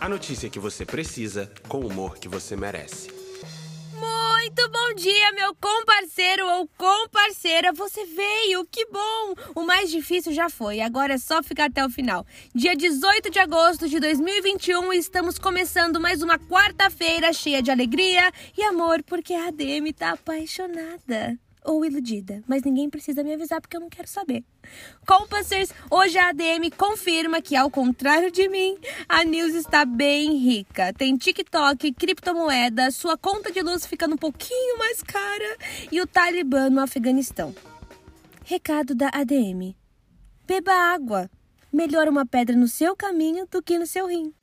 A notícia que você precisa, com o humor que você merece. Muito bom dia, meu comparceiro ou comparceira. Você veio, que bom! O mais difícil já foi, agora é só ficar até o final. Dia 18 de agosto de 2021, estamos começando mais uma quarta-feira cheia de alegria e amor, porque a ADM tá apaixonada ou iludida, mas ninguém precisa me avisar porque eu não quero saber. Compassers, hoje a ADM confirma que, ao contrário de mim, a News está bem rica. Tem TikTok, criptomoeda, sua conta de luz ficando um pouquinho mais cara e o Talibã no Afeganistão. Recado da ADM: Beba água. Melhor uma pedra no seu caminho do que no seu rim.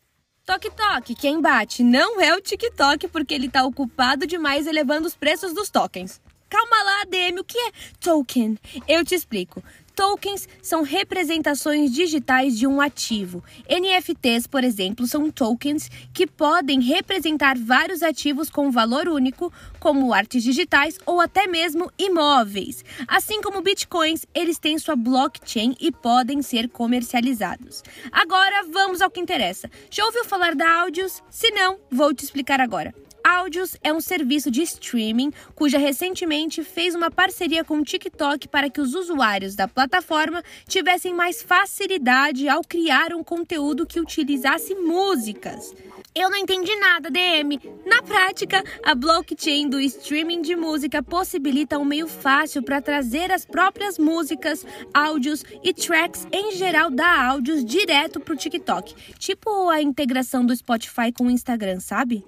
Toque toque, quem bate não é o TikTok porque ele está ocupado demais elevando os preços dos tokens. Calma lá, DM, o que é token? Eu te explico. Tokens são representações digitais de um ativo. NFTs, por exemplo, são tokens que podem representar vários ativos com valor único, como artes digitais ou até mesmo imóveis. Assim como bitcoins, eles têm sua blockchain e podem ser comercializados. Agora vamos ao que interessa. Já ouviu falar da Audios? Se não, vou te explicar agora. Áudios é um serviço de streaming cuja recentemente fez uma parceria com o TikTok para que os usuários da plataforma tivessem mais facilidade ao criar um conteúdo que utilizasse músicas. Eu não entendi nada, DM. Na prática, a blockchain do streaming de música possibilita um meio fácil para trazer as próprias músicas, áudios e tracks em geral da áudios direto para o TikTok, tipo a integração do Spotify com o Instagram, sabe?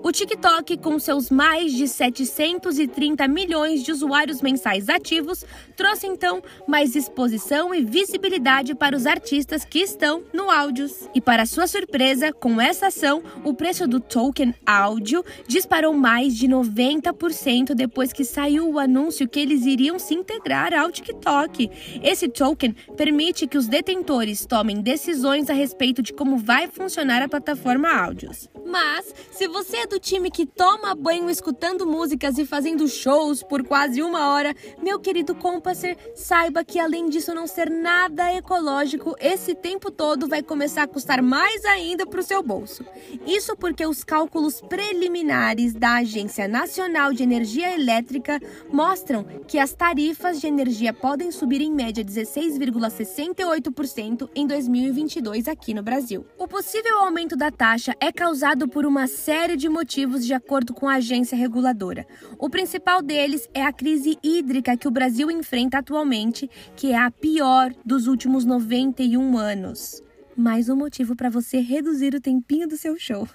O TikTok, com seus mais de 730 milhões de usuários mensais ativos, trouxe então mais exposição e visibilidade para os artistas que estão no áudios. E para sua surpresa, com essa ação, o preço do token áudio disparou mais de 90% depois que saiu o anúncio que eles iriam se integrar ao TikTok. Esse token permite que os detentores tomem decisões a respeito de como vai funcionar a plataforma áudios. Mas, se você é do time que toma banho escutando músicas e fazendo shows por quase uma hora, meu querido compasser, saiba que além disso não ser nada ecológico, esse tempo todo vai começar a custar mais ainda para o seu bolso. Isso porque os cálculos preliminares da Agência Nacional de Energia Elétrica mostram que as tarifas de energia podem subir em média 16,68% em 2022 aqui no Brasil. O possível aumento da taxa é causado por uma série de motivos, de acordo com a agência reguladora. O principal deles é a crise hídrica que o Brasil enfrenta atualmente, que é a pior dos últimos 91 anos. Mais um motivo para você reduzir o tempinho do seu show.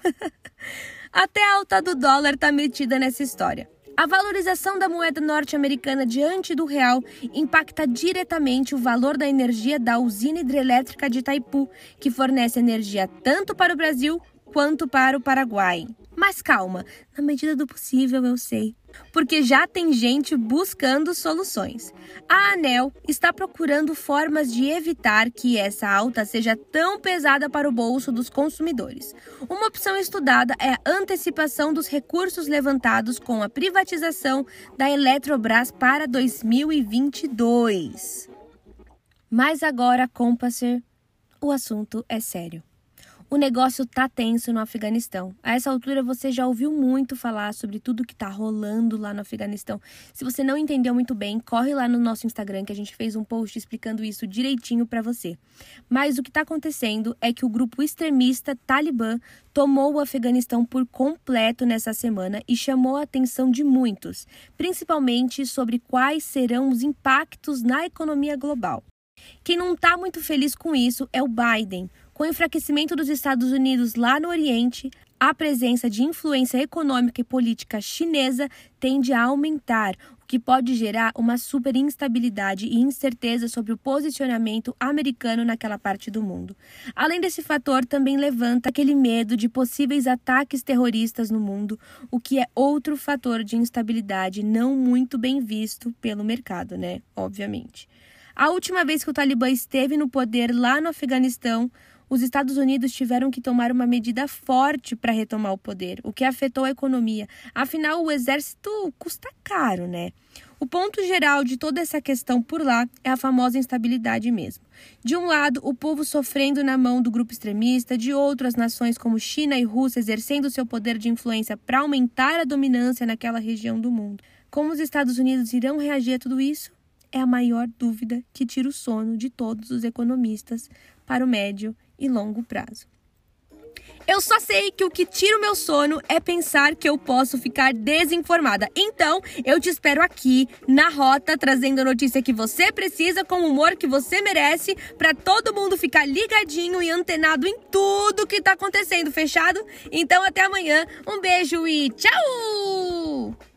Até a alta do dólar está metida nessa história. A valorização da moeda norte-americana diante do real impacta diretamente o valor da energia da usina hidrelétrica de Itaipu, que fornece energia tanto para o Brasil quanto para o Paraguai. Mas calma, na medida do possível eu sei, porque já tem gente buscando soluções. A ANEL está procurando formas de evitar que essa alta seja tão pesada para o bolso dos consumidores. Uma opção estudada é a antecipação dos recursos levantados com a privatização da Eletrobras para 2022. Mas agora, Compasser, o assunto é sério. O negócio tá tenso no Afeganistão. A essa altura você já ouviu muito falar sobre tudo que tá rolando lá no Afeganistão. Se você não entendeu muito bem, corre lá no nosso Instagram que a gente fez um post explicando isso direitinho para você. Mas o que tá acontecendo é que o grupo extremista Talibã tomou o Afeganistão por completo nessa semana e chamou a atenção de muitos, principalmente sobre quais serão os impactos na economia global. Quem não está muito feliz com isso é o Biden. Com o enfraquecimento dos Estados Unidos lá no Oriente, a presença de influência econômica e política chinesa tende a aumentar, o que pode gerar uma super instabilidade e incerteza sobre o posicionamento americano naquela parte do mundo. Além desse fator, também levanta aquele medo de possíveis ataques terroristas no mundo, o que é outro fator de instabilidade não muito bem visto pelo mercado, né? Obviamente. A última vez que o Talibã esteve no poder lá no Afeganistão, os Estados Unidos tiveram que tomar uma medida forte para retomar o poder, o que afetou a economia. Afinal, o exército custa caro, né? O ponto geral de toda essa questão por lá é a famosa instabilidade mesmo. De um lado, o povo sofrendo na mão do grupo extremista, de outro, as nações como China e Rússia exercendo seu poder de influência para aumentar a dominância naquela região do mundo. Como os Estados Unidos irão reagir a tudo isso? É a maior dúvida que tira o sono de todos os economistas para o médio e longo prazo. Eu só sei que o que tira o meu sono é pensar que eu posso ficar desinformada. Então, eu te espero aqui na rota, trazendo a notícia que você precisa com o humor que você merece, para todo mundo ficar ligadinho e antenado em tudo que tá acontecendo, fechado? Então, até amanhã. Um beijo e tchau!